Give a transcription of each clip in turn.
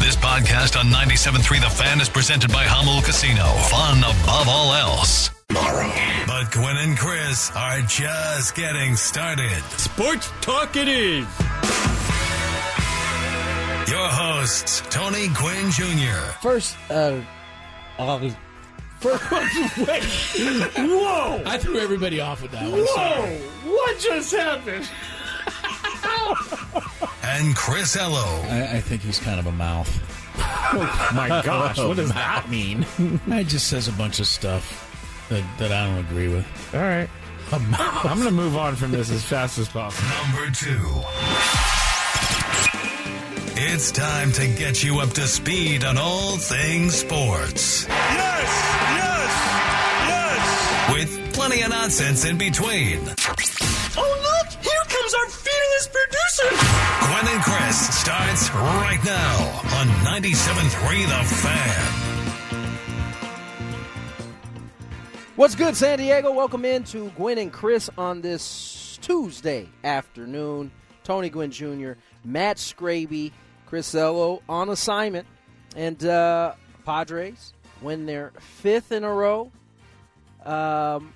This podcast on 97.3 The Fan is presented by Jamul Casino. Fun above all else. But Gwynn and Chris are just getting started. Sports Talk it is. Your hosts, Tony Gwynn Jr. First, uh, uh first, Wait. Whoa. I threw everybody off with that one. Whoa. sorry. What just happened? And Chris Ello. I, I think he's kind of a mouth. oh My gosh. What does that mean? He just says a bunch of stuff that, that I don't agree with. All right. I'm going to move on from this as fast as possible. Number two. It's time to get you up to speed on all things sports. Yes! Yes! Yes! With plenty of nonsense in between. Our fearless producer! Gwynn and Chris starts right now on 97.3 The Fan. What's good, San Diego? Welcome in to Gwynn and Chris on this Tuesday afternoon. Tony Gwynn Jr., Matt Skraby, Chris Ello on assignment, and uh, Padres win their fifth in a row, um,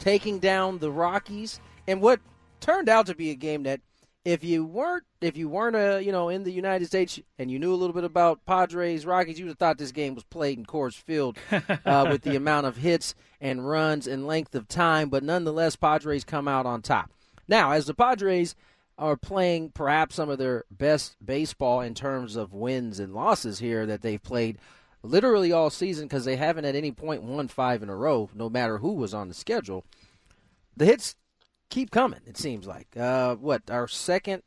taking down the Rockies, and what turned out to be a game that if you weren't if you weren't uh, you know in the United States and you knew a little bit about Padres Rockies, you would have thought this game was played in Coors Field uh, with the amount of hits and runs and length of time. But nonetheless, Padres come out on top. Now, as the Padres are playing perhaps some of their best baseball in terms of wins and losses here that they've played literally all season because they haven't at any point won five in a row, no matter who was on the schedule. The hits keep coming. It seems like uh, what our second.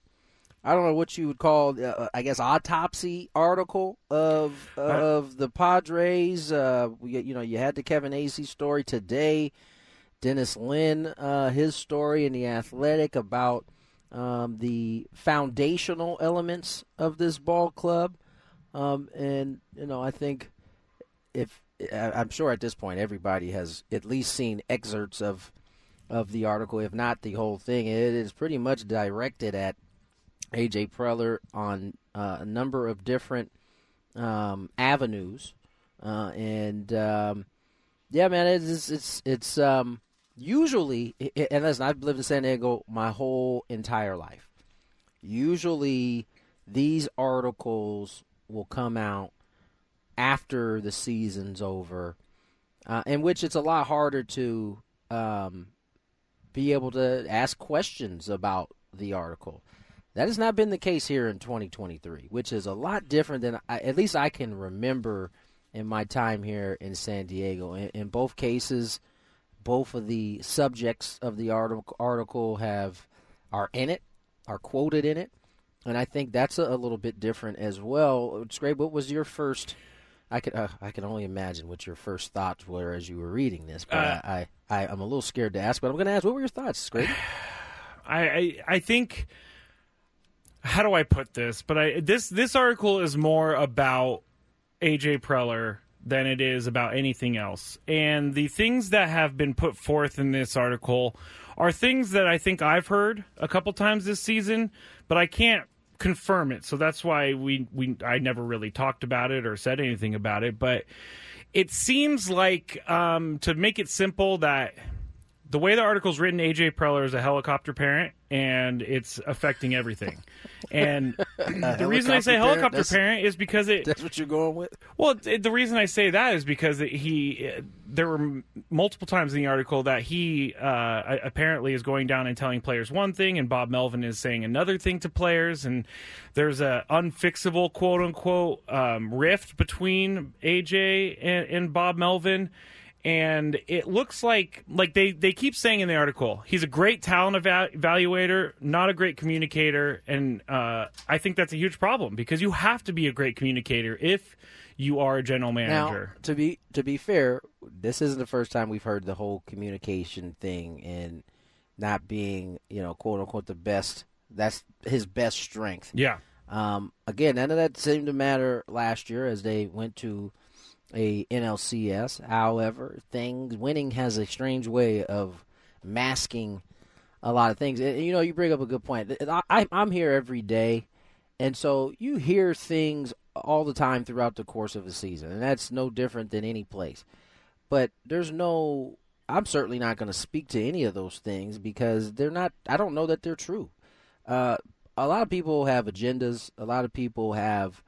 I don't know what you would call, uh, I guess, autopsy article of of the Padres. Uh, we, you know, you had the Kevin Acee story today. Dennis Lin, uh, his story in the Athletic about um, the foundational elements of this ball club, um, and you know, I think if I'm sure at this point everybody has at least seen excerpts of of the article, if not the whole thing. It is pretty much directed at AJ Preller on uh, a number of different um, avenues, uh, and um, yeah, man, it's it's it's um, usually, and listen, I've lived in San Diego my whole entire life. Usually, these articles will come out after the season's over, uh, in which it's a lot harder to um, be able to ask questions about the article. That has not been the case here in 2023, which is a lot different than I, at least I can remember in my time here in San Diego. In, in both cases, both of the subjects of the article, have are in it, are quoted in it, and I think that's a, a little bit different as well. Scrape, what was your first? I could uh, I can only imagine what your first thoughts were as you were reading this, but Uh, I, I I'm a little scared to ask. But I'm going to ask, what were your thoughts, Scrape? I, I I think how do I put this? But I this this article is more about AJ Preller than it is about anything else. And the things that have been put forth in this article are things that I think I've heard a couple times this season, but I can't confirm it. So that's why we we I never really talked about it or said anything about it, but it seems like um, to make it simple that the way the article's written, AJ Preller is a helicopter parent, and it's affecting everything. And the reason I say helicopter parent, parent is because it That's what you're going with. well, it, the reason I say that is because it, he, uh, there were m- multiple times in the article that he uh, apparently is going down and telling players one thing, and Bob Melvin is saying another thing to players, and there's a unfixable quote unquote um, rift between AJ and, and Bob Melvin. And it looks like like they, they keep saying in the article he's a great talent eva- evaluator, not a great communicator, and uh, I think that's a huge problem because you have to be a great communicator if you are a general manager. Now, to be to be fair, this isn't the first time we've heard the whole communication thing and not being, you know, quote unquote the best. That's his best strength. yeah, Um, again, none of that seemed to matter last year as they went to a NLCS. However, things winning has a strange way of masking a lot of things. And, you know, you bring up a good point. I, I'm here every day, and so you hear things all the time throughout the course of a season, and that's no different than any place. But there's no. I'm certainly not going to speak to any of those things because they're not. I don't know that they're true. Uh, a lot of people have agendas. A lot of people have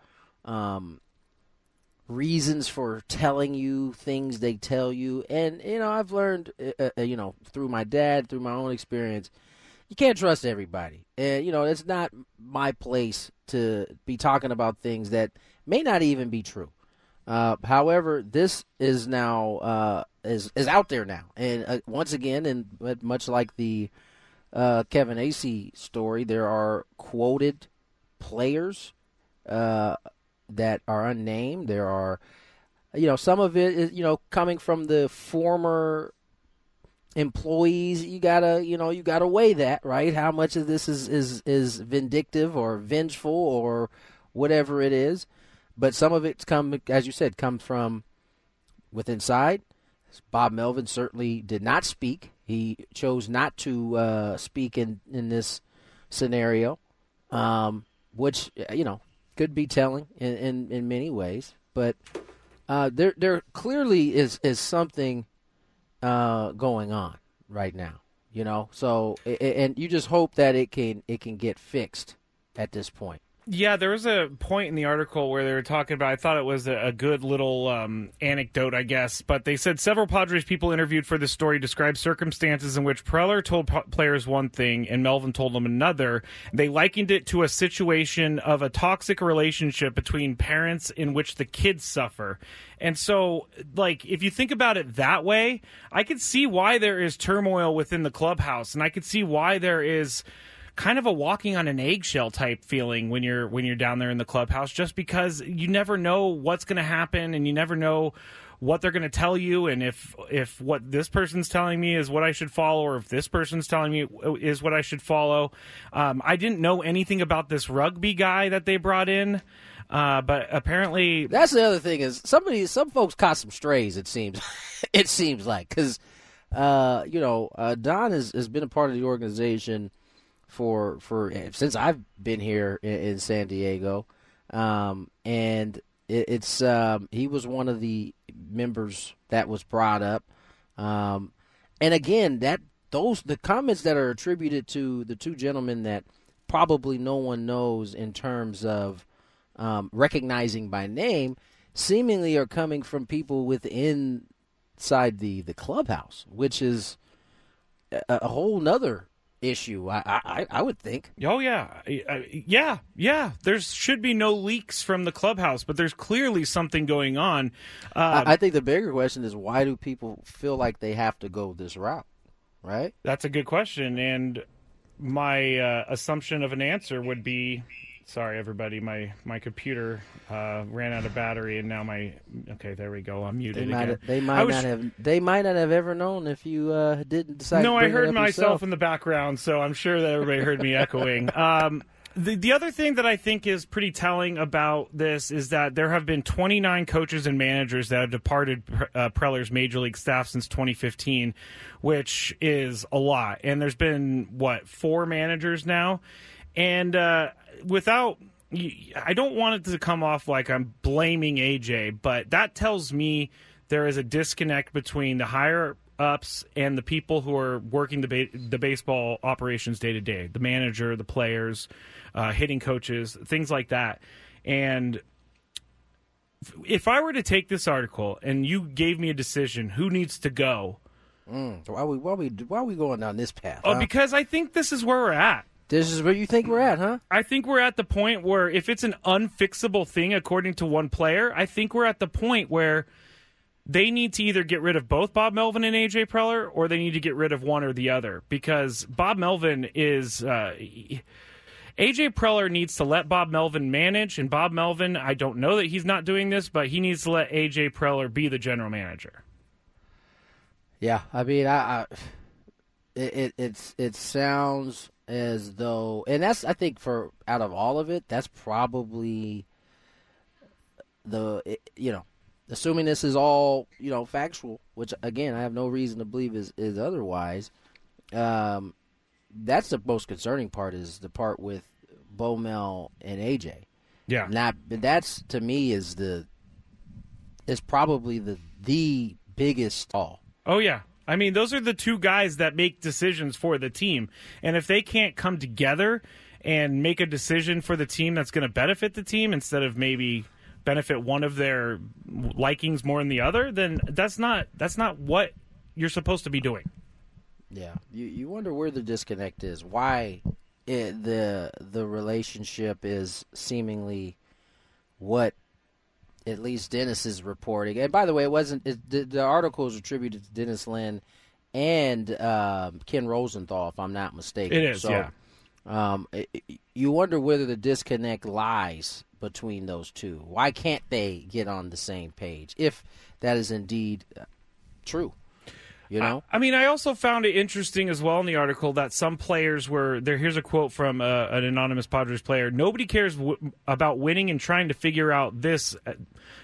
um, reasons for telling you things they tell you. And, you know, I've learned, uh, uh, you know, through my dad, through my own experience, you can't trust everybody. And, you know, it's not my place to be talking about things that may not even be true. Uh, however, this is now uh, is is out there now, and uh, once again, and but much like the uh, Kevin Acee story, there are quoted players uh, that are unnamed. There are, you know, some of it is you know coming from the former employees. You gotta, you know, you gotta weigh that, right? How much of this is is is vindictive or vengeful or whatever it is. But some of it's come, as you said, comes from with inside. Bob Melvin certainly did not speak. He chose not to uh, speak in, in this scenario, um, which you know could be telling in, in, in many ways. But uh, there there clearly is is something uh, going on right now. You know, so and you just hope that it can it can get fixed at this point. Yeah, there was a point in the article where they were talking about. I thought it was a, a good little um, anecdote, I guess, but they said several Padres people interviewed for this story described circumstances in which Preller told p- players one thing and Melvin told them another. They likened it to a situation of a toxic relationship between parents in which the kids suffer. And so, like, if you think about it that way, I could see why there is turmoil within the clubhouse, and I could see why there is kind of a walking on an eggshell type feeling when you're when you're down there in the clubhouse just because you never know what's going to happen and you never know what they're going to tell you and if if what this person's telling me is what I should follow or if this person's telling me is what I should follow um, I didn't know anything about this rugby guy that they brought in uh, but apparently That's the other thing is somebody, some folks caught some strays. It seems, it seems like because, uh, you know, uh, Don has, has been a part of the organization for for since I've been here in, in San Diego, um, and it, it's um, he was one of the members that was brought up, um, and again that those the comments that are attributed to the two gentlemen that probably no one knows in terms of um, recognizing by name seemingly are coming from people within inside the the clubhouse, which is a, a whole nother issue. I, I I would think. Oh yeah, yeah, yeah. There should be no leaks from the clubhouse, but there's clearly something going on. Uh, I, I think the bigger question is why do people feel like they have to go this route, right? That's a good question, and my uh, assumption of an answer would be, sorry everybody, my my computer uh, ran out of battery, and now my okay, there we go, I'm They muted might again. they might was- not have they might not have ever known if you uh, didn't decide. No, I heard myself yourself. in the background, so I'm sure that everybody heard me echoing. Um, the, the other thing that I think is pretty telling about this is that there have been 29 coaches and managers that have departed uh, Preller's major league staff since 2015, which is a lot. And there's been, what, four managers now? And uh, without. I don't want it to come off like I'm blaming AJ, but that tells me there is a disconnect between the higher ups and the people who are working the ba- the baseball operations day to day, the manager, the players, uh, hitting coaches, things like that. And if I were to take this article and you gave me a decision, who needs to go? Mm, why we why we why are we going down this path? Oh, huh? because I think this is where we're at. This is where you think we're at, huh? I think we're at the point where if it's an unfixable thing according to one player, I think we're at the point where they need to either get rid of both Bob Melvin and AJ Preller or they need to get rid of one or the other because Bob Melvin is uh, AJ Preller needs to let Bob Melvin manage and Bob Melvin, I don't know that he's not doing this, but he needs to let AJ Preller be the general manager. Yeah, I mean, I, I it, it it's it sounds as though, and that's I think for out of all of it, that's probably the you know, assuming this is all you know factual, which again I have no reason to believe is is otherwise. Um, that's the most concerning part is the part with Bomel and AJ. Yeah. Not that's to me is the is probably the the biggest all. Oh yeah. I mean, those are the two guys that make decisions for the team. And if they can't come together and make a decision for the team that's going to benefit the team instead of maybe benefit one of their likings more than the other, then that's not that's not what you're supposed to be doing. Yeah, you you wonder where the disconnect is. Why it, the the relationship is seemingly what at least Dennis is reporting. And by the way, it wasn't it, the, the article is attributed to Dennis Lin and um, Ken Rosenthal, if I'm not mistaken. It is, so, yeah. Um, it- it- you wonder whether the disconnect lies between those two. Why can't they get on the same page if that is indeed uh, true? You know. I mean, I also found it interesting as well in the article that some players were there. Here's a quote from uh, an anonymous Padres player: "Nobody cares w- about winning and trying to figure out this. Uh,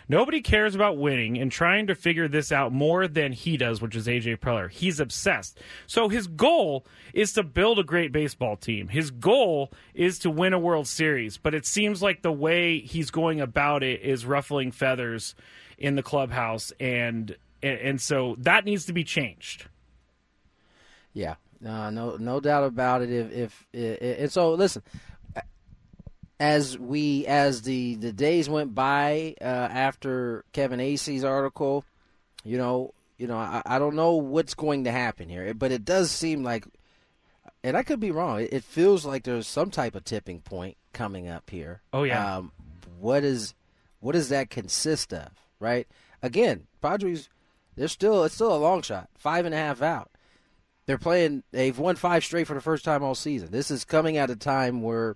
nobody cares about winning and trying to figure this out more than he does, which is AJ Preller. He's obsessed. So his goal is to build a great baseball team. His goal is to win a World Series. But it seems like the way he's going about it is ruffling feathers in the clubhouse and." And, and so that needs to be changed. Yeah, uh, no, no doubt about it. If, if, if and so listen, as we as the the days went by uh, after Kevin Acee's article, you know, you know, I, I don't know what's going to happen here, but it does seem like, and I could be wrong. It, it feels like there's some type of tipping point coming up here. Oh, yeah. Um, what is what does that consist of? Right. Again, Padres. They're still it's still a long shot. Five and a half out they're playing they've won five straight for the first time all season this is coming at a time where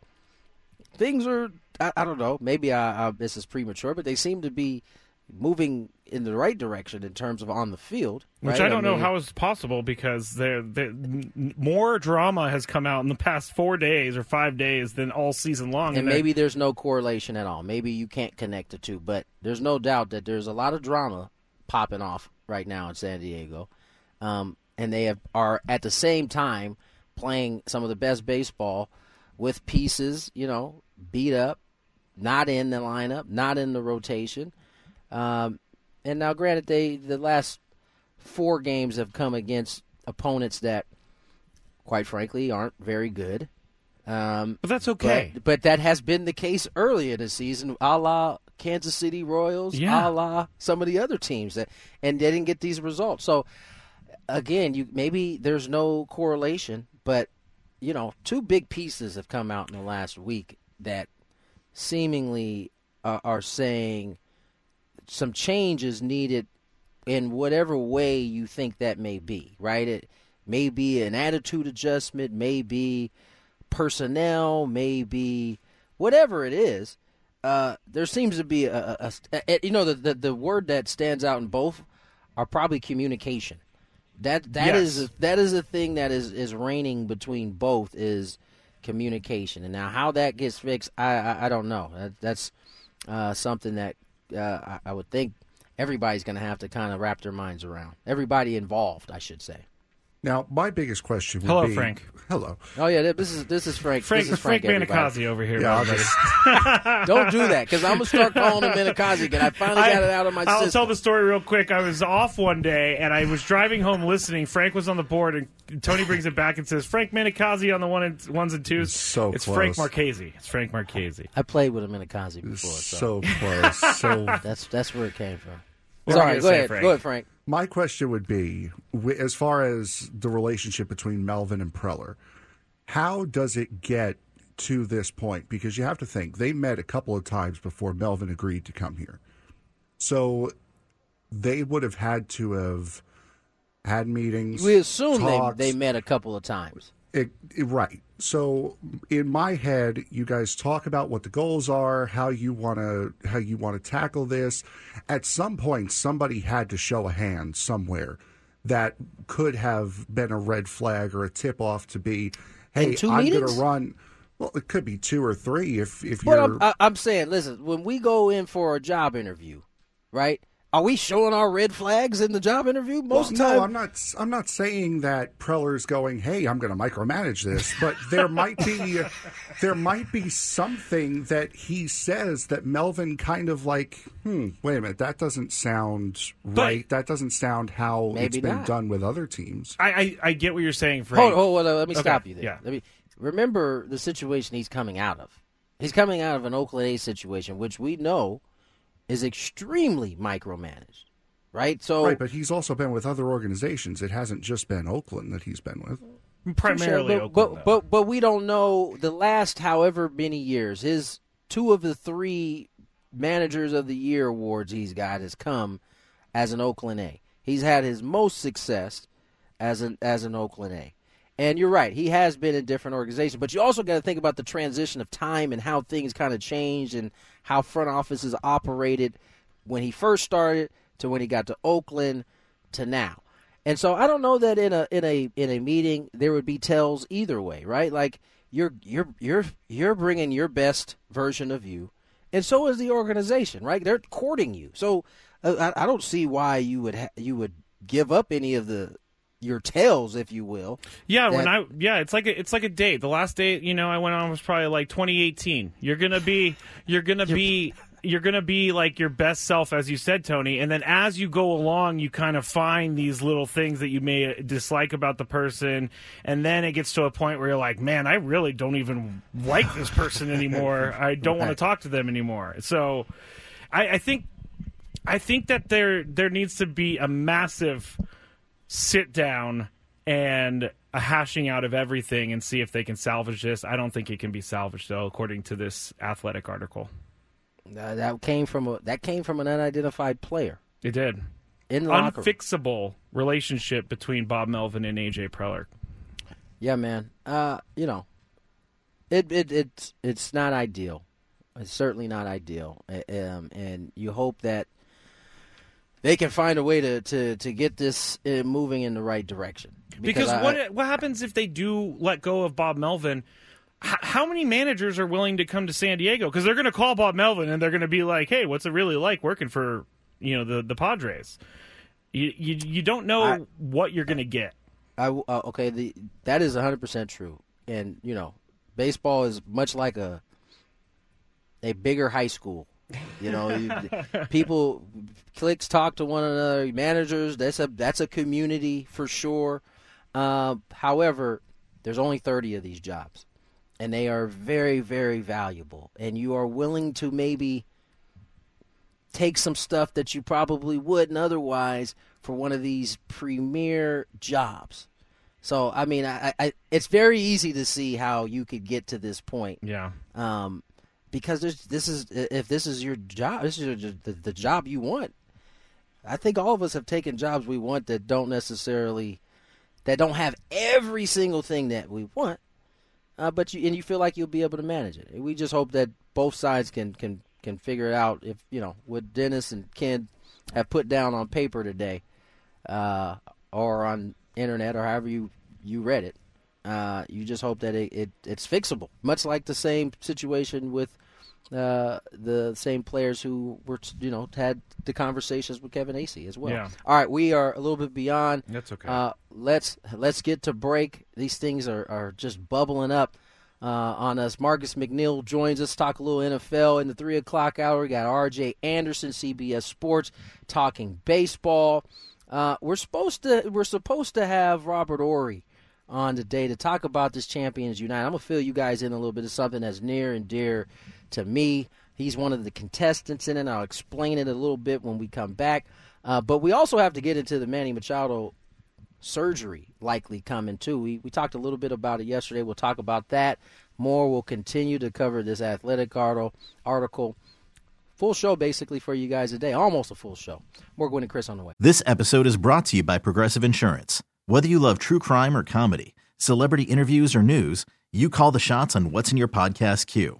things are i, I don't know maybe I, I, this is premature but they seem to be moving in the right direction in terms of on the field Which right? I don't know mean, how is possible because there, more drama has come out in the past four days or five days than all season long. and maybe there's no correlation at all maybe you can't connect the two but there's no doubt that there's a lot of drama popping off right now in san diego um, and they have, are at the same time playing some of the best baseball with pieces, you know, beat up, not in the lineup, not in the rotation. Um, and now, granted, they the last four games have come against opponents that, quite frankly, aren't very good. Um, but that's okay. but, but that has been the case early in the season, a la Kansas City Royals, Yeah. a la some of the other teams that, and they didn't get these results. So again, you maybe there's no correlation, but you know, two big pieces have come out in the last week that seemingly uh, are saying some change is needed in whatever way you think that may be. Right? It may be an attitude adjustment, may be personnel, may be whatever it is. Uh, there seems to be a, a, a- you know the, the the word that stands out in both are probably communication. That that is Yes. a, that is a thing that is is reigning between both is communication. And now how that gets fixed, I I, I don't know. That, that's uh, something that uh, I, I would think everybody's going to have to kind of wrap their minds around. Everybody involved, I should say. Now, my biggest question would Hello, be Frank. Hello. Oh yeah, this is this is Frank. Frank, this is Frank, Frank, everybody. Over here. Yeah, just- Don't do that because I'm gonna start calling him Minikazi again. I finally got it out of my I'll system. tell the story real quick. I was off one day and I was driving home listening. Frank was on the board and Tony brings it back and says Frank Manicazi on the one and, ones and twos. So it's close. Frank Marchese. It's Frank Marchese. I played with a Minikazi before, so, so close. So that's that's where it came from. What Sorry, go ahead. Frank? Go ahead, Frank. my question would be, as far as the relationship between Melvin and Preller, how does it get to this point? Because you have to think they met a couple of times before Melvin agreed to come here, so they would have had to have had meetings. We assume they, they met a couple of times. It, it- right. So in my head, you guys talk about what the goals are, how you want to how you want to tackle this. At some point, somebody had to show a hand somewhere that could have been a red flag or a tip off to be, hey, I'm going to run. Well, it could be two or three if if But you're. I'm, I'm saying, listen, when we go in for a job interview, right? Are we showing our red flags in the job interview? Most of the Well, time, no, I'm not. I'm not saying that Preller's going. Hey, I'm going to micromanage this, but there might be, there might be something that he says that Melvin kind of like. Hmm. Wait a minute. That doesn't sound right. that doesn't sound how it's been not. done with other teams. I, I, I get what you're saying, Frank. Hold, hold, hold on, let me Okay, stop you there. yeah. Let me remember the situation he's coming out of. He's coming out of an Oakland A's situation, which we know is extremely micromanaged, right? So Right, but he's also been with other organizations. It hasn't just been Oakland that he's been with. Primarily Sure, but, Oakland, but, but but we don't know the last however many years. His two of the three managers of the year awards he's got has come as an Oakland A. He's had his most success as an as an Oakland A. And you're right, he has been in different organizations, but you also got to think about the transition of time and how things kind of changed and how front offices operated when he first started to when he got to Oakland to now. And so I don't know that in a in a in a meeting there would be tells either way, right? Like you're you're you're you're bringing your best version of you, and so is the organization, right? They're courting you. So uh, I, I don't see why you would ha- you would give up any of the your tails, if you will. Yeah, when I yeah, it's like a it's like a date. The last date, you know, I went on was probably like 2018. You're gonna be you're gonna be you're gonna be like your best self, as you said, Tony. And then as you go along, you kind of find these little things that you may dislike about the person, and then it gets to a point where you're like, man, I really don't even like this person anymore. I don't want to talk to them anymore. So, I, I think I think that there there needs to be a massive sit down and a hashing out of everything and see if they can salvage this. I don't think it can be salvaged though, according to this athletic article. Uh, that came from a that came from an unidentified player It did. in the locker room. Unfixable relationship between Bob Melvin and AJ Preller. Yeah, man. Uh, you know, it it it's it's not ideal. It's certainly not ideal. Um, and you hope that they can find a way to to to get this uh, moving in the right direction. Because I- what what happens if they do let go of Bob Melvin? H- how many managers are willing to come to San Diego? Because they're going to call Bob Melvin and they're going to be like, "Hey, what's it really like working for you know the the Padres?" You you, you don't know I- what you're going to get. I uh, okay, the that is 100% true. And, you know, baseball is much like a a bigger high school. You know, you, people cliques talk to one another, managers, that's a that's a community for sure. Uh, however, there's only 30 of these jobs. And they are very very valuable and you are willing to maybe take some stuff that you probably wouldn't otherwise for one of these premier jobs. So I mean, I, I it's very easy to see how you could get to this point, Yeah. um, because this is if this is your job, this is your, the, the job you want. I think all of us have taken jobs we want that don't necessarily that don't have every single thing that we want, uh, but you and you feel like you'll be able to manage it. We just hope that both sides can can can figure it out. If you know what Dennis and Ken have put down on paper today, uh, or on internet, or however you you read it, uh, you just hope that it, it it's fixable. Much like the same situation with uh, the same players who were, you know, had the conversations with Kevin Acee as well. Yeah. All right, we are a little bit beyond. That's okay. Uh, let's let's get to break. These things are, are just bubbling up uh, on us. Marcus McNeil joins us. Talk a little NFL in the three o'clock hour. We got R.J. Anderson, CBS Sports, talking baseball. Uh, we're supposed to we're supposed to have Robert Horry on today to talk about this Champions Unite. I'm gonna fill you guys in a little bit of something that's near and dear to me. He's one of the contestants in it. I'll explain it a little bit when we come back. Uh, but we also have to get into the Manny Machado surgery likely coming too. We we talked a little bit about it yesterday. We'll talk about that more. We'll continue to cover this athletic article. Full show basically for you guys today. Almost a full show. More Gwynn and Chris on the way. This episode is brought to you by Progressive Insurance. Whether you love true crime or comedy, celebrity interviews or news, you call the shots on what's in your podcast queue.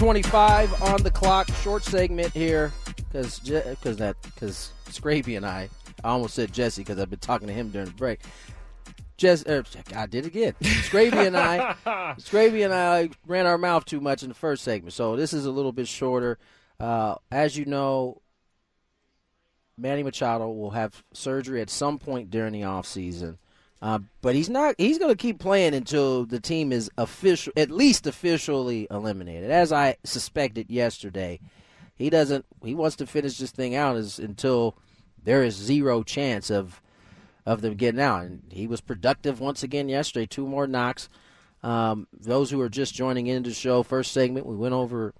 Twenty-five on the clock. Short segment here because because that because Skraby and I, I almost said Jesse because I've been talking to him during the break. Jess, er, I did it again. Skraby and I, Skraby and I ran our mouth too much in the first segment, so this is a little bit shorter. Uh, as you know, Manny Machado will have surgery at some point during the offseason. Uh, but he's not. He's going to keep playing until the team is official, at least officially eliminated. As I suspected yesterday, he doesn't. He wants to finish this thing out as until there is zero chance of of them getting out. And he was productive once again yesterday. Two more knocks. Um, those who are just joining into the show, first segment, we went over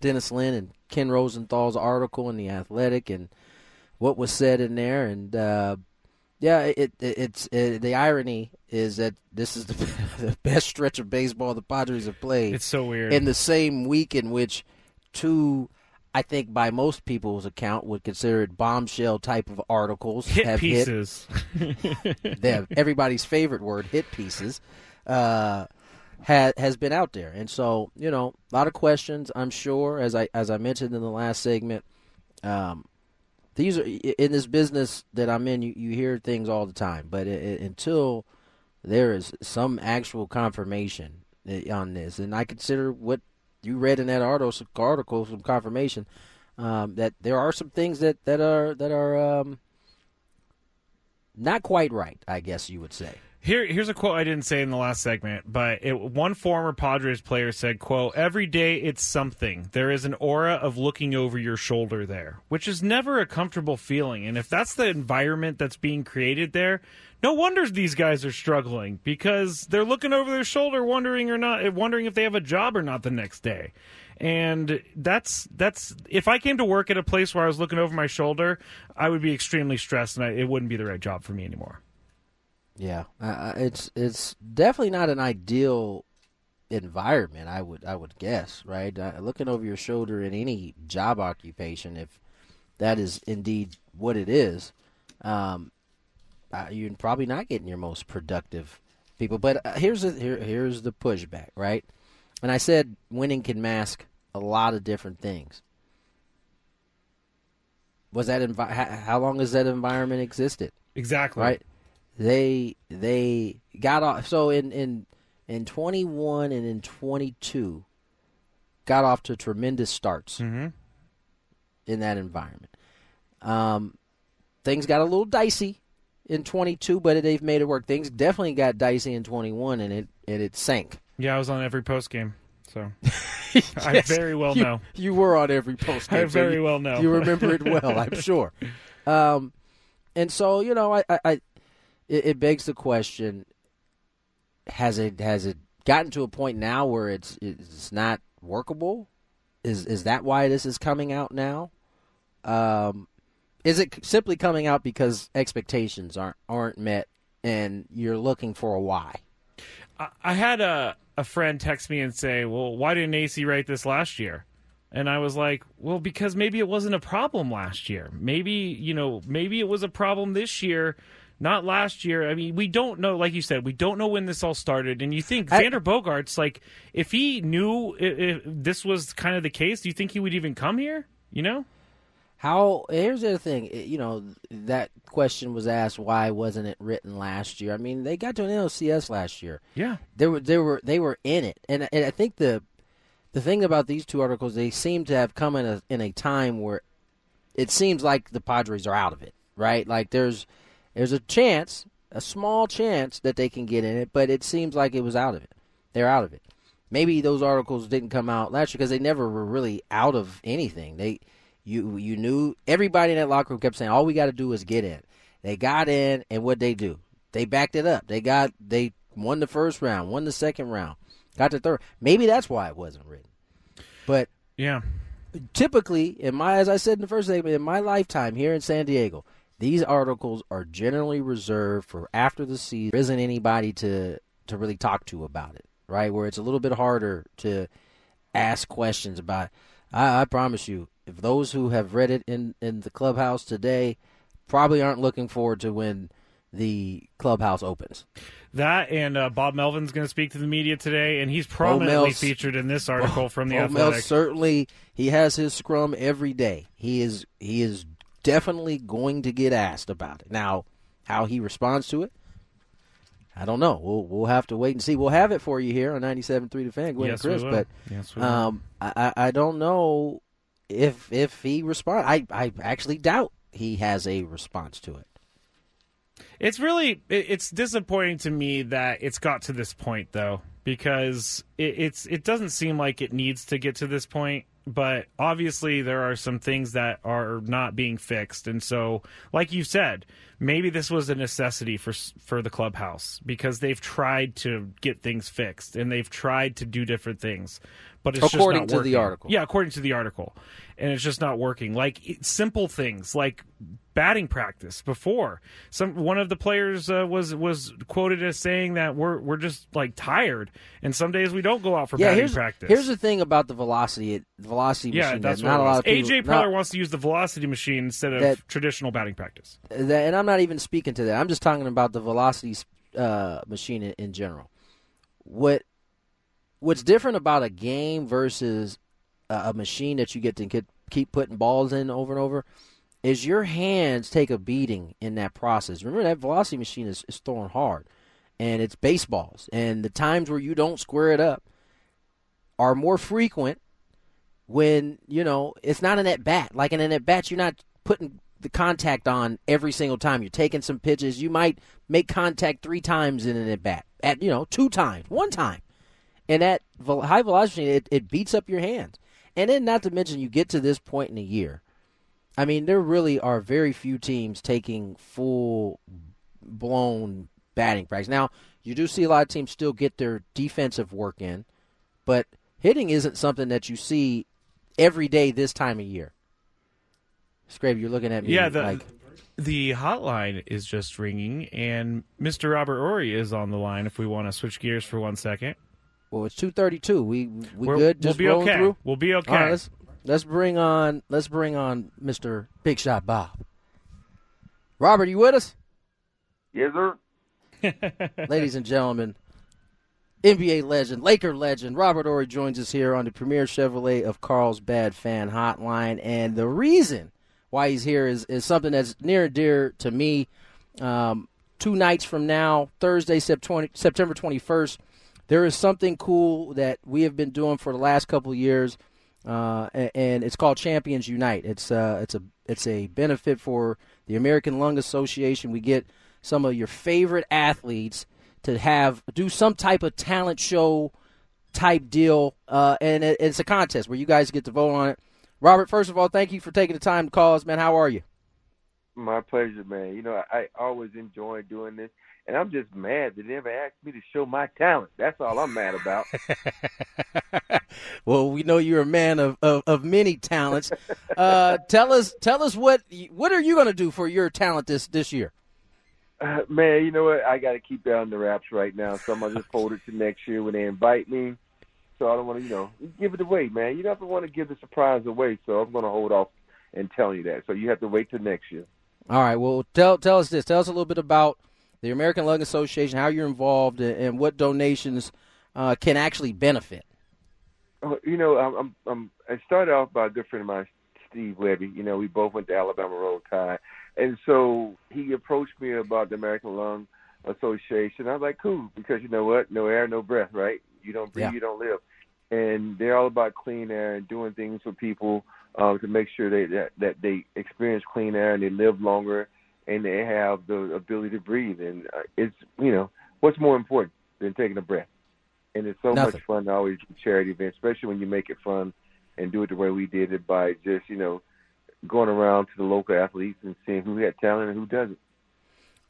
Dennis Lin and Ken Rosenthal's article in the Athletic and what was said in there, and uh, yeah, it, it it's it, the irony is that this is the, the best stretch of baseball the Padres have played. It's so weird. in the same week in which two, I think by most people's account, would consider it bombshell type of articles hit have pieces. hit. They have everybody's favorite word, hit pieces. Uh, has has been out there, and so you know, a lot of questions. I'm sure, as I as I mentioned in the last segment, um, these are in this business that I'm in. You, you hear things all the time, but it, it, until there is some actual confirmation eh, on this, and I consider what you read in that article, article some confirmation um, that there are some things that, that are that are um, not quite right. I guess you would say. Here, here's a quote I didn't say in the last segment, but it, one former Padres player said, "quote Every day it's something. There is an aura of looking over your shoulder there, which is never a comfortable feeling. And if that's the environment that's being created there, no wonder these guys are struggling because they're looking over their shoulder, wondering or not, wondering if they have a job or not the next day." And that's that's if I came to work at a place where I was looking over my shoulder, I would be extremely stressed, and I, it wouldn't be the right job for me anymore. Yeah, uh, it's it's definitely not an ideal environment. I would I would guess, right? Uh, looking over your shoulder in any job occupation, if that is indeed what it is, um, uh, you're probably not getting your most productive people. But uh, here's the here, here's the pushback, right? And I said winning can mask a lot of different things. Was that envi- how, how long has that environment existed? Exactly. Right. They they got off. So in in in 21 and in 22, got off to tremendous starts Mm-hmm. in that environment. Um, things got a little dicey in 22, but they've made it work. Things definitely got dicey in 21, and it and it sank. Yeah, I was on every post game, so I very well you- know. You were on every post. I game, so very you- well know. You remember it well, I'm sure. Um, and so you know, I, I, I it, it begs the question: Has it has it gotten to a point now where it's it's not workable? Is is that why this is coming out now? Um, is it simply coming out because expectations aren't aren't met, and you're looking for a why? I, had a a friend text me and say, "Well, why didn't Acee write this last year?" And I was like, "Well, because maybe it wasn't a problem last year. Maybe you know, maybe it was a problem this year." Not last year. I mean, we don't know. Like you said, we don't know when this all started. And you think I- Xander Bogaerts, like, if he knew i if this was kind of the case, do you think he would even come here? You know? How here's the other thing, you know, that question was asked why wasn't it written last year? I mean, they got to an LCS last year. Yeah. They were they were they were in it. And, and I think the the thing about these two articles, they seem to have come in a in a time where it seems like the Padres are out of it, right? Like there's there's a chance, a small chance that they can get in it, but it seems like it was out of it. They're out of it. Maybe those articles didn't come out last year because they never were really out of anything. They you you knew everybody in that locker room kept saying all we got to do is get in. They got in, and what they do? They backed it up. They got they won the first round, won the second round, got the third. Maybe that's why it wasn't written. But Yeah. typically, in my as I said in the first segment, in my lifetime here in San Diego, these articles are generally reserved for after the season. There isn't anybody to to really talk to about it, right? Where it's a little bit harder to ask questions about. I, I promise you, if those who have read it in in the clubhouse today probably aren't looking forward to when the clubhouse opens. That and uh, Bob Melvin's going to speak to the media today, and he's prominently featured in this article from the Bo Mel Athletic. certainly he has his scrum every day. He is he is definitely going to get asked about it. Now, how he responds to it, I don't know. We'll we'll have to wait and see. We'll have it for you here on 97.3 The Fan, Gwynn Yes, Chris. But Yes, um, I I I don't know if if he responds. I I actually doubt he has a response to it. It's really it's disappointing to me that it's got to this point though because it, it's it doesn't seem like it needs to get to this point but obviously there are some things that are not being fixed. And so like you said maybe this was a necessity for for the clubhouse because they've tried to get things fixed and they've tried to do different things but it's According to not the article. yeah according to the article and it's just not working like it, simple things like batting practice before some one of the players uh, was was quoted as saying that we're we're just like tired and some days we don't go out for yeah, batting here's practice here's the thing about the velocity it, the velocity yeah machine that's that not a lot of people. AJ Preller wants to use the velocity machine instead of That- traditional batting practice that, and I'm not even speaking to that. I'm just talking about the velocity uh, machine in, in general. What what's different about a game versus a, a machine that you get to get, keep putting balls in over and over is your hands take a beating in that process. Remember that velocity machine is, is throwing hard, and it's baseballs, and the times where you don't square it up are more frequent when you know it's not an at bat. Like in an at bat, you're not putting the contact on every single time. You're taking some pitches. You might make contact three times in an at bat. At you know two times, one time, and at high velocity, it, it beats up your hands. And then, not to mention, you get to this point in the year. I mean, there really are very few teams taking full blown batting practice. Now, you do see a lot of teams still get their defensive work in, but hitting isn't something that you see every day this time of year. Scrape, you're looking at me yeah the like the hotline is just ringing and Mr. Robert Horry is on the line if we want to switch gears for one second well, it's two thirty two. We we We're- good? we'll Just be rolling okay. through. We'll be okay. All right, let's let's bring on let's bring on Mr. Big Shot Bob. Robert, you with us? Yes, sir. Ladies and gentlemen, NBA legend, Laker legend, Robert Horry joins us here on the Premier Chevrolet of Carlsbad Fan Hotline. And the reason why he's here is, is something that's near and dear to me. Um, two nights from now, Thursday, September 21st, there is something cool that we have been doing for the last couple years. Uh, and it's called Champions Unite. It's uh, it's a it's a benefit for the American Lung Association. We get some of your favorite athletes to have do some type of talent show type deal, uh, and it, it's a contest where you guys get to vote on it. Robert, first of all, thank you for taking the time to call us, man. How are you? My pleasure, man. You know, I, I always enjoy doing this, and I'm just mad that they never asked me to show my talent. That's all I'm mad about. well, we know you're a man of, of, of many talents. Uh, tell us, tell us what what are you going to do for your talent this this year? Uh, man, you know what? I got to keep that on the wraps right now, so I'm gonna just hold it to next year when they invite me. So I don't want to, you know, give it away, man. You never want to give the surprise away, so I'm gonna hold off and tell you that. So you have to wait till next year. All right. Well, tell tell us this. Tell us a little bit about the American Lung Association, how you're involved, and what donations uh, can actually benefit. Uh, you know, I'm, I'm, I started off by a good friend of mine, Steve Webby. You know, we both went to Alabama Roll Tide, and so he approached me about the American Lung Association. I was like, cool, because you know what? No air, no breath, right? You don't breathe, Yeah. you don't live. And they're all about clean air and doing things for people um, to make sure they that, that they experience clean air and they live longer and they have the ability to breathe. And uh, it's you know what's more important than taking a breath. And it's so Nothing. much fun to always do charity events, especially when you make it fun and do it the way we did it by just you know going around to the local athletes and seeing who had talent and who doesn't.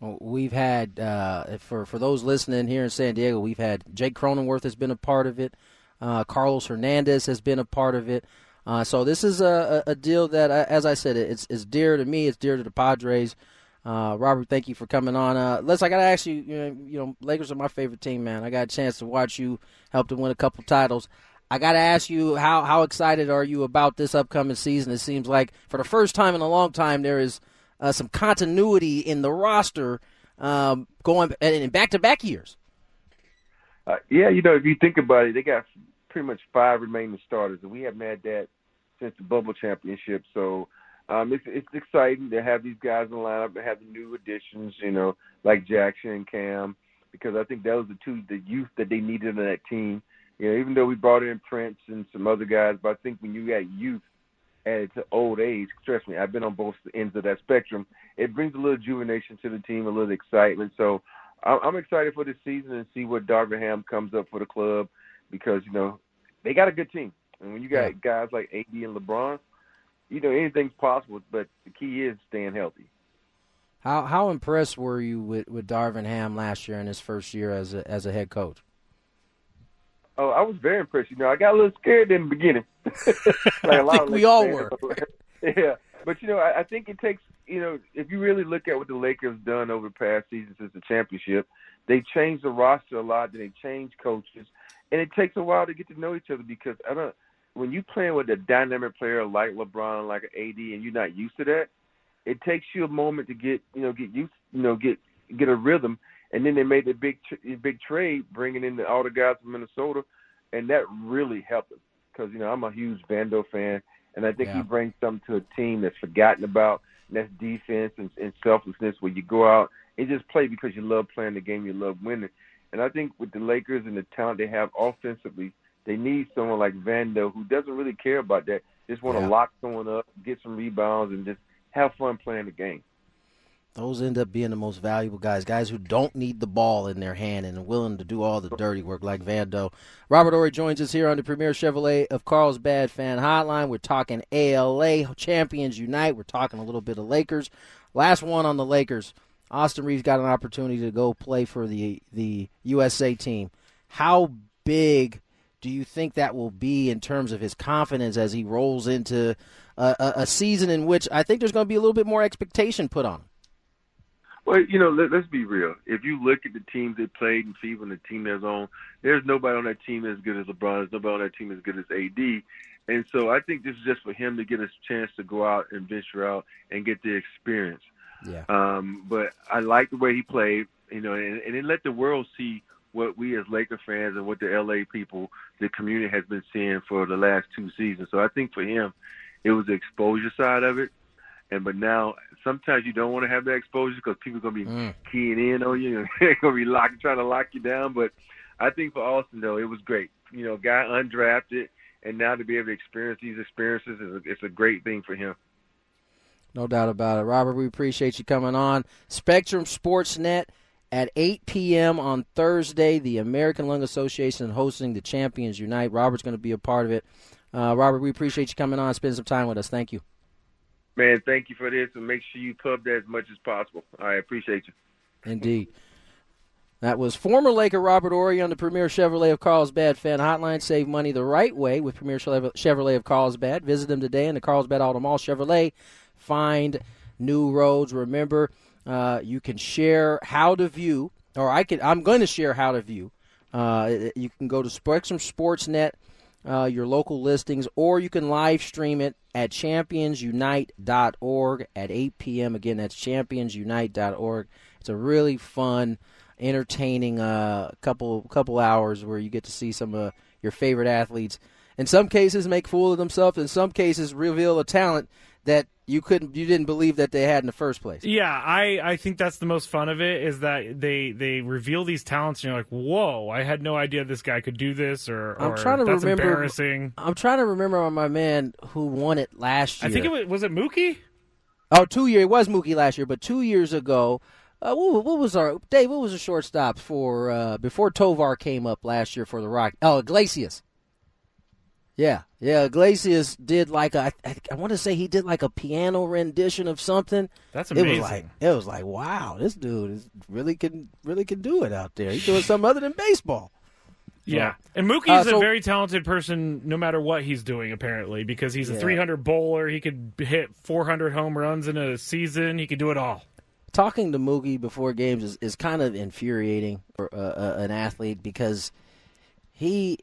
Well, We've had uh, for for those listening here in San Diego, we've had Jake Cronenworth has been a part of it. Uh, Carlos Hernandez has been a part of it. Uh, so this is a, a a deal that, uh, as I said, it's it's dear to me. It's dear to the Padres. Uh, Robert, thank you for coming on. Uh, Les, I got to ask you, you know, you know, Lakers are my favorite team, man. I got a chance to watch you help them win a couple titles. I got to ask you, how how excited are you about this upcoming season? It seems like for the first time in a long time, there is uh, some continuity in the roster um, going in back to back years. Uh, yeah, you know, if you think about it, they got pretty much five remaining starters, and we haven't had that since the bubble championship. So um, it's it's exciting to have these guys in the lineup and have the new additions, you know, like Jackson and Cam, because I think that was the two the youth that they needed on that team. You know, even though we brought in Prince and some other guys, but I think when you got youth added to old age, trust me, I've been on both ends of that spectrum. It brings a little juvenation to the team, a little excitement. So I'm I'm excited for this season and see what Darvin Ham comes up for the club because you know they got a good team, and when you got guys like AD and LeBron, you know anything's possible. But the key is staying healthy. How how impressed were you with, with Darvin Ham last year in his first year as a as a head coach? Oh, I was very impressed. You know, I got a little scared in the beginning. like a lot think we all were. yeah, but you know, I, I think it takes. You know, if you really look at what the Lakers done over the past season since the championship, they changed the roster a lot. Then they changed coaches, and it takes a while to get to know each other because I don't. When you playing with a dynamic player like LeBron, like an AD, and you're not used to that, it takes you a moment to get you know get used you know get get a rhythm. And then they made the big tr- big trade, bringing in the, all the guys from Minnesota, and that really helped us because you know I'm a huge Vando fan, and I think he brings something to a team that's forgotten about, and that's defense and, and selflessness, where you go out and just play because you love playing the game, you love winning. And I think with the Lakers and the talent they have offensively, they need someone like Vando who doesn't really care about that, just want to Yeah. lock someone up, get some rebounds, and just have fun playing the game. Those end up being the most valuable guys, guys who don't need the ball in their hand and are willing to do all the dirty work like Vando. Robert Horry joins us here on the Premier Chevrolet of Carlsbad Fan Hotline. We're talking ALA Champions Unite. We're talking a little bit of Lakers. Last one on the Lakers. Austin Reaves got an opportunity to go play for the the USA team. How big do you think that will be in terms of his confidence as he rolls into a, a, a season in which I think there's going to be a little bit more expectation put on him? Well, you know, let, let's be real. If you look at the teams they played in FIBA and the team that's on, there's nobody on that team as good as LeBron. There's nobody on that team as good as AD. And so I think this is just for him to get a chance to go out and venture out and get the experience. Yeah. Um, but I like the way he played, you know, and, and it let the world see what we as Laker fans and what the LA people, the community has been seeing for the last two seasons. So I think for him, it was the exposure side of it. And but now sometimes you don't want to have that exposure because people are gonna be Mm. keying in on you they're gonna be locking, trying to lock you down. But I think for Austin though, it was great. You know, guy undrafted, and now to be able to experience these experiences is a, it's a great thing for him. No doubt about it. Robert, we appreciate you coming on. Spectrum Sportsnet at 8 p.m. on Thursday. The American Lung Association hosting the Champions Unite. Robert's going to be a part of it. Uh, Robert, we appreciate you coming on, spending some time with us. Thank you. Man, thank you for this, and make sure you pub that as much as possible. I appreciate you. Indeed. That was former Laker Robert Horry on the Premier Chevrolet of Carlsbad fan hotline. Save money the right way with Premier Chevrolet of Carlsbad. Visit them today in the Carlsbad Auto Mall. Chevrolet, find new roads. Remember, uh, you can share how to view, or I can. I'm going to share how to view. Uh, you can go to Spectrum Sportsnet, uh, your local listings, or you can live stream it at champions.unite.org at 8 p.m. Again, that's champions.unite.org. It's a really fun, entertaining uh, couple couple hours where you get to see some of your favorite athletes. In some cases, make fool of themselves. In some cases, reveal a talent that you couldn't, you didn't believe that they had in the first place. Yeah, I, I think that's the most fun of it is that they they reveal these talents and you're like, whoa, I had no idea this guy could do this or, I'm or trying to that's remember. embarrassing. I'm trying to remember my man who won it last year. I think it was was it Mookie? Oh, two year. It was Mookie last year, but two years ago, uh, what, what was our Dave? What was the shortstop for uh, before Tovar came up last year for the Rock? Oh, Iglesias. Yeah, yeah. Iglesias did like a. I, I want to say he did like a piano rendition of something. That's It was amazing. like it was like wow, this dude is really can really can do it out there. He's doing something other than baseball. Yeah, So- and Mookie's Uh, so- a very talented person, no matter what he's doing. Apparently, because he's a Yeah. 300 bowler, he could hit 400 home runs in a season. He could do it all. talking to Mookie before games is, is kind of infuriating for uh, uh, an athlete because he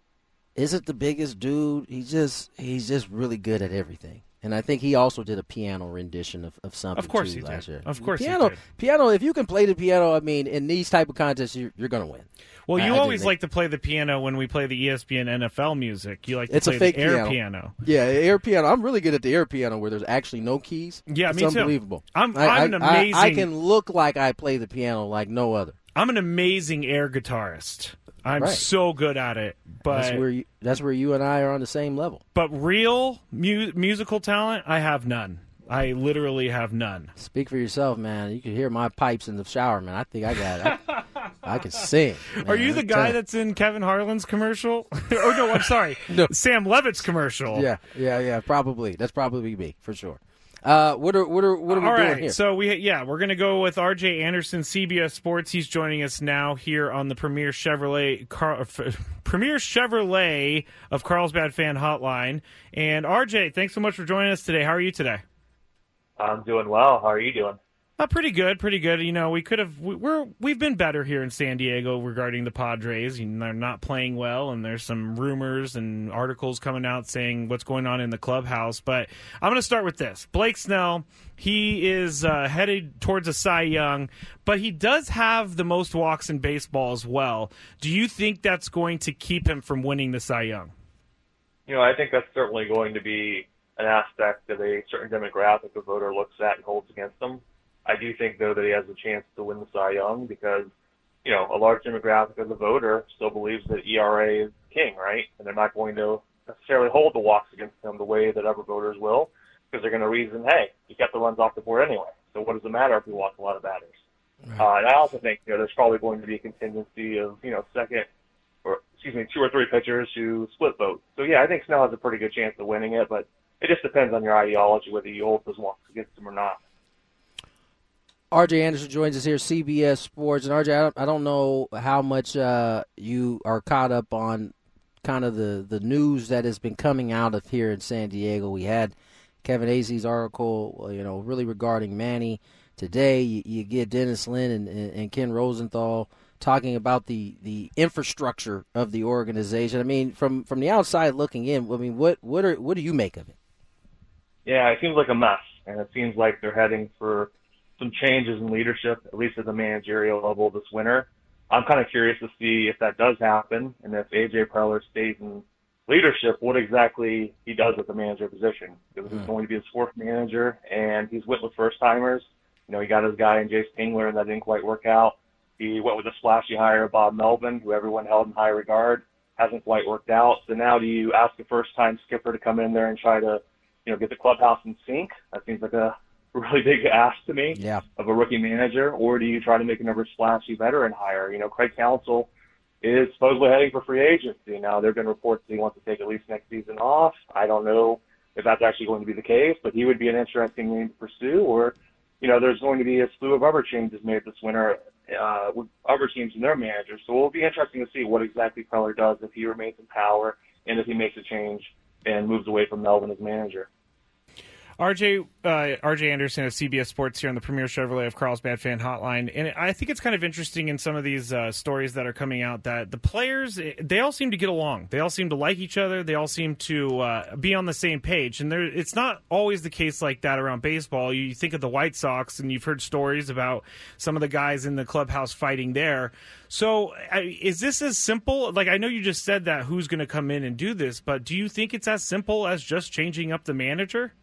isn't the biggest dude. He's just he's just really good at everything. And I think he also did a piano rendition of, of something. Of course too he did. last year. Of course he piano. did. Piano. If you can play the piano, I mean, in these type of contests, you're, you're going to win. Well, you I always like to play the piano when we play the ESPN NFL music. You like to It's play a fake the air piano. piano. Yeah, air piano. I'm really good at the air piano where there's actually no keys. Yeah, it's me too. unbelievable. I'm- I, I'm an I- I- I can look like I play the piano like no other. I'm an amazing air guitarist. I'm Right. so good at it. But that's where you, that's where you and I are on the same level. but real mu- musical talent, I have none. I literally have none. Speak for yourself, man. You can hear my pipes in the shower, man. I think I got it. I, I can sing. Are you the guy that's in Kevin Harlan's commercial? oh no, I'm sorry. no. Sam Levitt's commercial. Yeah, yeah, yeah. Probably. That's probably me for sure. Uh, what are what are what are we All doing right, here? so we yeah we're gonna go with R.J. Anderson, CBS Sports. He's joining us now here on the Premier Chevrolet Car, Premier Chevrolet of Carlsbad Fan Hotline. And R.J., thanks so much for joining us today. How are you today? I'm doing well. How are you doing? Uh, pretty good, pretty good. You know, we could have we, we're we've been better here in San Diego regarding the Padres. You know, they're not playing well, and there's some rumors and articles coming out saying what's going on in the clubhouse. But I'm going to start with this: Blake Snell. He is uh, headed towards a Cy Young, but he does have the most walks in baseball as well. Do you think that's going to keep him from winning the Cy Young? You know, I think that's certainly going to be an aspect that a certain demographic of voter looks at and holds against them. I do think, though, that he has a chance to win the Cy Young because, you know, a large demographic of the voter still believes that ERA is king, right? And they're not going to necessarily hold the walks against him the way that other voters will because they're going to reason, hey, he kept the runs off the board anyway. So what does it matter if he walked a lot of batters? Uh, and I also think, you know, there's probably going to be a contingency of, you know, second or, excuse me, two or three pitchers who split vote. So yeah, I think Snell has a pretty good chance of winning it, but it just depends on your ideology whether you hold those walks against him or not. RJ Anderson joins us here, CBS Sports. And RJ, I don't, I don't know how much uh, you are caught up on kind of the, the news that has been coming out of here in San Diego. We had Kevin Acee's article, you know, really regarding Manny. Today, you, you get Dennis Lin and, and Ken Rosenthal talking about the, the infrastructure of the organization. I mean, from, from the outside looking in, I mean, what what are what do you make of it? Yeah, it seems like a mess, and it seems like they're heading for some changes in leadership, at least at the managerial level this winter. I'm kind of curious to see if that does happen and if AJ Preller stays in leadership, what exactly he does at the manager position. Because he's hmm. going to be his fourth manager, and he's went with first timers. You know, he got his guy in Jayce Tingler, and that didn't quite work out. He went with a splashy hire Bob Melvin, who everyone held in high regard. Hasn't quite worked out. So now do you ask a first time skipper to come in there and try to, you know, get the clubhouse in sync? That seems like a really big ask to me Yeah. of a rookie manager, or do you try to make another splashy veteran hire? You know, Craig Counsell is supposedly heading for free agency. Now, there have been reports that he wants to take at least next season off. I don't know if that's actually going to be the case, but he would be an interesting name to pursue. Or, you know, there's going to be a slew of other changes made this winter uh, with other teams and their managers. So it'll be interesting to see what exactly Preller does if he remains in power and if he makes a change and moves away from Melvin as manager. RJ uh, RJ Anderson of CBS Sports here on the Premier Chevrolet of Carlsbad Fan Hotline, and I think it's kind of interesting in some of these uh, stories that are coming out that the players they all seem to get along, they all seem to like each other, they all seem to uh, be on the same page, and there it's not always the case like that around baseball. You think of the White Sox, and you've heard stories about some of the guys in the clubhouse fighting there. So is this as simple? Like I know you just said that who's going to come in and do this, but do you think it's as simple as just changing up the manager?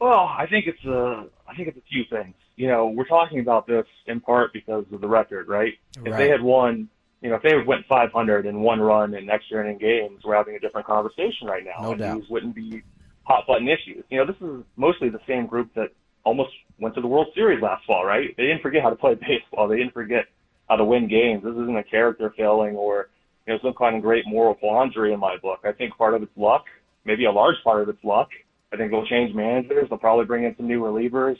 Well, I think it's a, I think it's a few things. You know, we're talking about this in part because of the record, right? If they had won, you know, if they went 500 and one run in extra inning games, we're having a different conversation right now. No and doubt. These wouldn't be hot button issues. You know, this is mostly the same group that almost went to the World Series last fall, right? They didn't forget how to play baseball. They didn't forget how to win games. This isn't a character failing or, you know, some kind of great moral quandary in my book. I think part of it's luck, maybe a large part of it's luck. I think they'll change managers. They'll probably bring in some new relievers.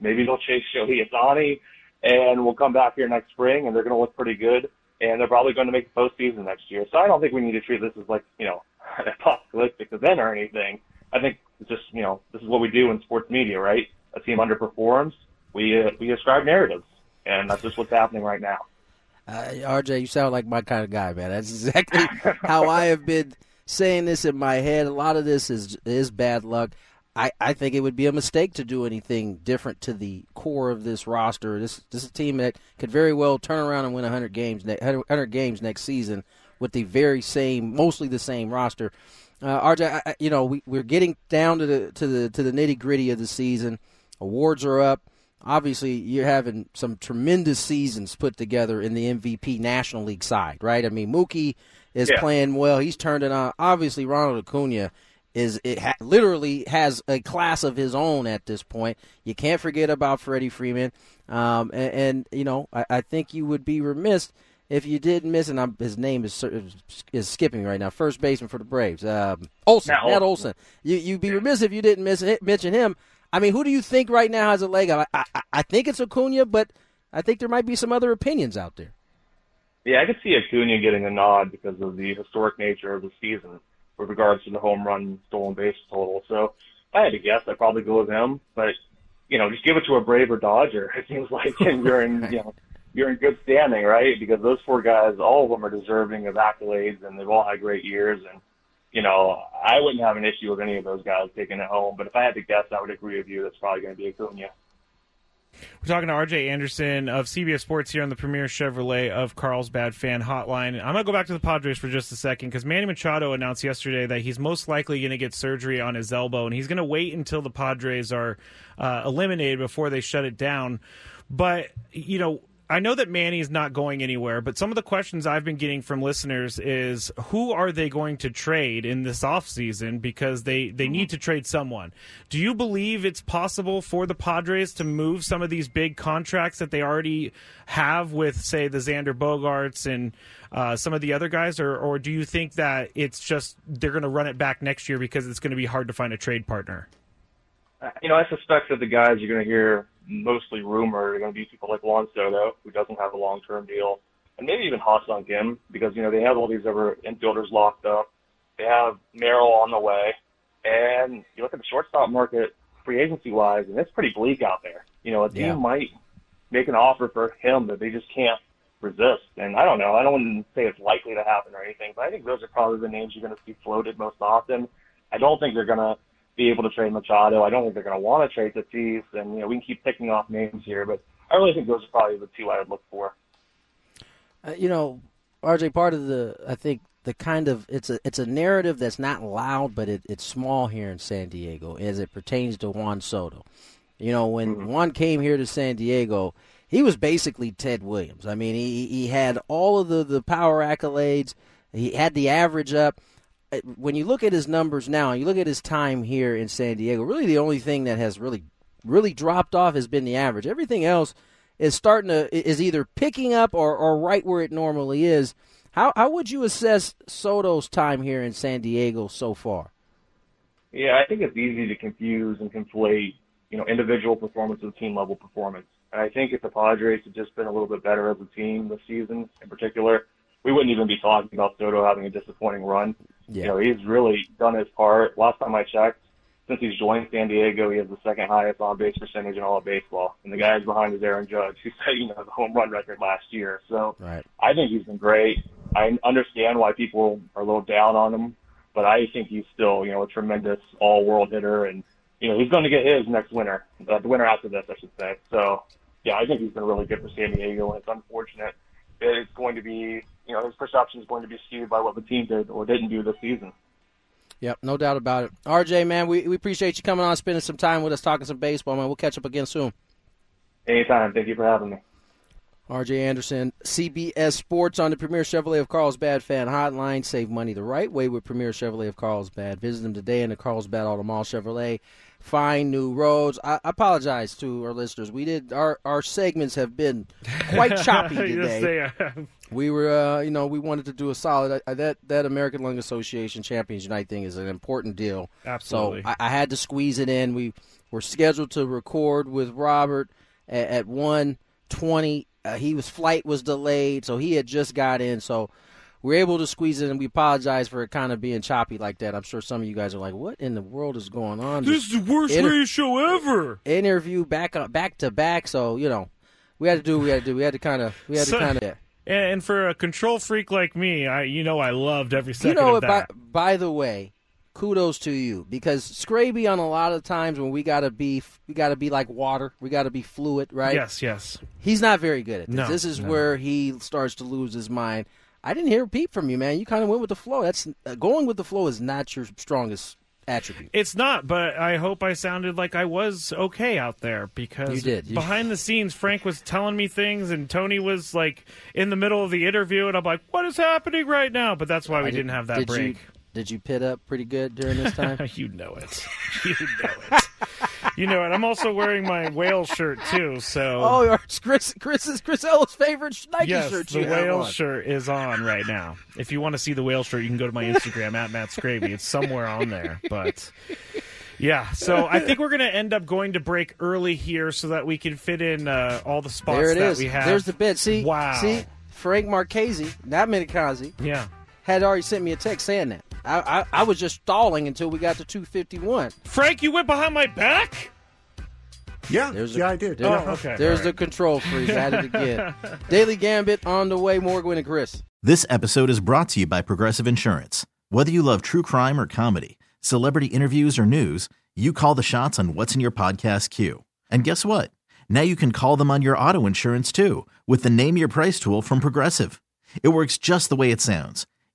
Maybe they'll chase Shohei Ohtani, and we'll come back here next spring, and they're going to look pretty good. And they're probably going to make the postseason next year. So I don't think we need to treat this as like you know an apocalyptic event or anything. I think it's just you know this is what we do in sports media, right? A team underperforms, we uh, we ascribe narratives, and that's just what's happening right now. Uh, RJ, you sound like my kind of guy, man. That's exactly how I have been saying this in my head. A lot of this is is bad luck. I, I think it would be a mistake to do anything different to the core of this roster. This this is a team that could very well turn around and win 100 games 100 games next season with the very same, mostly the same roster. Uh, RJ, I, you know we we're getting down to the to the to the nitty gritty of the season. Awards are up. Obviously, you're having some tremendous seasons put together in the MVP National League side, right? I mean, Mookie is Yeah. playing well. He's turned it on. Obviously, Ronald Acuna is it ha- literally has a class of his own at this point. You can't forget about Freddie Freeman, um, and, and you know I, I think you would be remiss if you didn't miss. And I'm, his name is is skipping right now. First baseman for the Braves, um, Olson, Matt Olson. Olson. You you'd be remiss if you didn't miss mention him. I mean, who do you think right now has a leg up? I, I, I think it's Acuna, but I think there might be some other opinions out there. Yeah, I could see Acuna getting a nod because of the historic nature of the season with regards to the home run stolen base total. So if I had to guess, I'd probably go with him. But you know, just give it to a Brave or Dodger. It seems like and you're in you know you're in good standing, right? Because those four guys, all of them are deserving of accolades, and they've all had great years. And you know, I wouldn't have an issue with any of those guys taking it home. But if I had to guess, I would agree with you. That's probably going to be Acuna. We're talking to RJ Anderson of CBS Sports here on the Premier Chevrolet of Carlsbad Fan Hotline. I'm going to go back to the Padres for just a second because Manny Machado announced yesterday that he's most likely going to get surgery on his elbow, and he's going to wait until the Padres are uh, eliminated before they shut it down. But, you know, I know that Manny's not going anywhere, but some of the questions I've been getting from listeners is who are they going to trade in this offseason because they, they need to trade someone. Do you believe it's possible for the Padres to move some of these big contracts that they already have with, say, the Xander Bogaerts and uh, some of the other guys, or, or do you think that it's just they're going to run it back next year because it's going to be hard to find a trade partner? Uh, You know, I suspect that the guys you're going to hear mostly rumored are going to be people like Juan Soto, who doesn't have a long-term deal, and maybe even Ha-Seong Kim, because, you know, they have all these other infielders locked up. They have Merrill on the way. And you look at the shortstop market free agency-wise, and it's pretty bleak out there. You know, a team Yeah. might make an offer for him that they just can't resist. And I don't know. I don't want to say it's likely to happen or anything, but I think those are probably the names you're going to see floated most often. I don't think they're going to be able to trade Machado. I don't think they're going to want to trade Tatis, and you know we can keep picking off names here, but I really think those are probably the two I would look for. Uh, you know, RJ, part of the I think the kind of it's a it's a narrative that's not loud, but it, it's small here in San Diego as it pertains to Juan Soto. You know, when Mm-hmm. Juan came here to San Diego, he was basically Ted Williams. I mean, he he had all of the the power accolades. He had the average up. When you look at his numbers now, and you look at his time here in San Diego, really the only thing that has really really dropped off has been the average. Everything else is starting to is either picking up or, or right where it normally is. How how would you assess Soto's time here in San Diego so far? Yeah, I think it's easy to confuse and conflate, you know, individual performance with team level performance. And I think if the Padres had just been a little bit better as a team this season, in particular, we wouldn't even be talking about Soto having a disappointing run. Yeah. You know, he's really done his part. Last time I checked, since he's joined San Diego, he has the second highest on base percentage in all of baseball. And the guy behind is Aaron Judge, who set, you know, the home run record last year. So Right. I think he's been great. I understand why people are a little down on him, but I think he's still, you know, a tremendous all-world hitter, and you know he's going to get his next winter, uh, the winter after this, I should say. So, yeah, I think he's been really good for San Diego, and it's unfortunate that it's going to be, you know, his perception is going to be skewed by what the team did or didn't do this season. Yep, no doubt about it. RJ, man, we, we appreciate you coming on, spending some time with us, talking some baseball, man. We'll catch up again soon. Anytime. Thank you for having me. RJ Anderson, CBS Sports on the Premier Chevrolet of Carlsbad fan hotline. Save money the right way with Premier Chevrolet of Carlsbad. Visit them today in the Carlsbad Auto Mall Chevrolet. Find new roads. I, apologize to our listeners. We did our our segments have been quite choppy today. have. We were, uh, you know, we wanted to do a solid. I, that that American Lung Association Champions Unite thing is an important deal. Absolutely. So I, I had to squeeze it in. We were scheduled to record with Robert at, at one twenty. Uh, he was flight was delayed, so he had just got in. So were able to squeeze it, and we apologize for it kind of being choppy like that. I'm sure some of you guys are like, "What in the world is going on?" This is the worst Inter- radio show ever. interview back up, back to back. So you know, we had to do. what We had to do. We had to kind of. We had So- to kind of. And, and for a control freak like me, I you know I loved every second You know of what? By, by the way, kudos to you because Skraby on a lot of times when we gotta be we gotta be like water, we gotta be fluid, right? Yes, yes. He's not very good at this. No, this is no. where he starts to lose his mind. I didn't hear a peep from you, man. You kind of went with the flow. That's uh, going with the flow is not your strongest attribute. It's not, but I hope I sounded like I was okay out there because You did. You- behind the scenes, Frank was telling me things, and Tony was like in the middle of the interview, and I'm like, "What is happening right now?" But that's why we I didn't have that did break. You, did you pit up pretty good during this time? you know it. You know it. You know it. I'm also wearing my whale shirt too. So oh, it's Chris, Chris's Chris Ellis' favorite Nike yes, shirt. the whale shirt is on right now. If you want to see the whale shirt, you can go to my Instagram at Matt Skraby. It's somewhere on there. But yeah, so I think we're going to end up going to break early here so that we can fit in uh, all the spots There it that is. we have. There's the bid. See, Wow. see, Frank Marchese, not Minikazi, yeah. had already sent me a text saying that. I, I, I was just stalling until we got to 251. Frank, you went behind my back. Yeah, There's yeah, a- I did. there- Oh, okay. There's All the right. control freak at it again. Daily Gambit on the way. More Gwynn and Chris. This episode is brought to you by Progressive Insurance. Whether you love true crime or comedy, celebrity interviews or news, you call the shots on what's in your podcast queue. And guess what? Now you can call them on your auto insurance too with the Name Your Price tool from Progressive. It works just the way it sounds.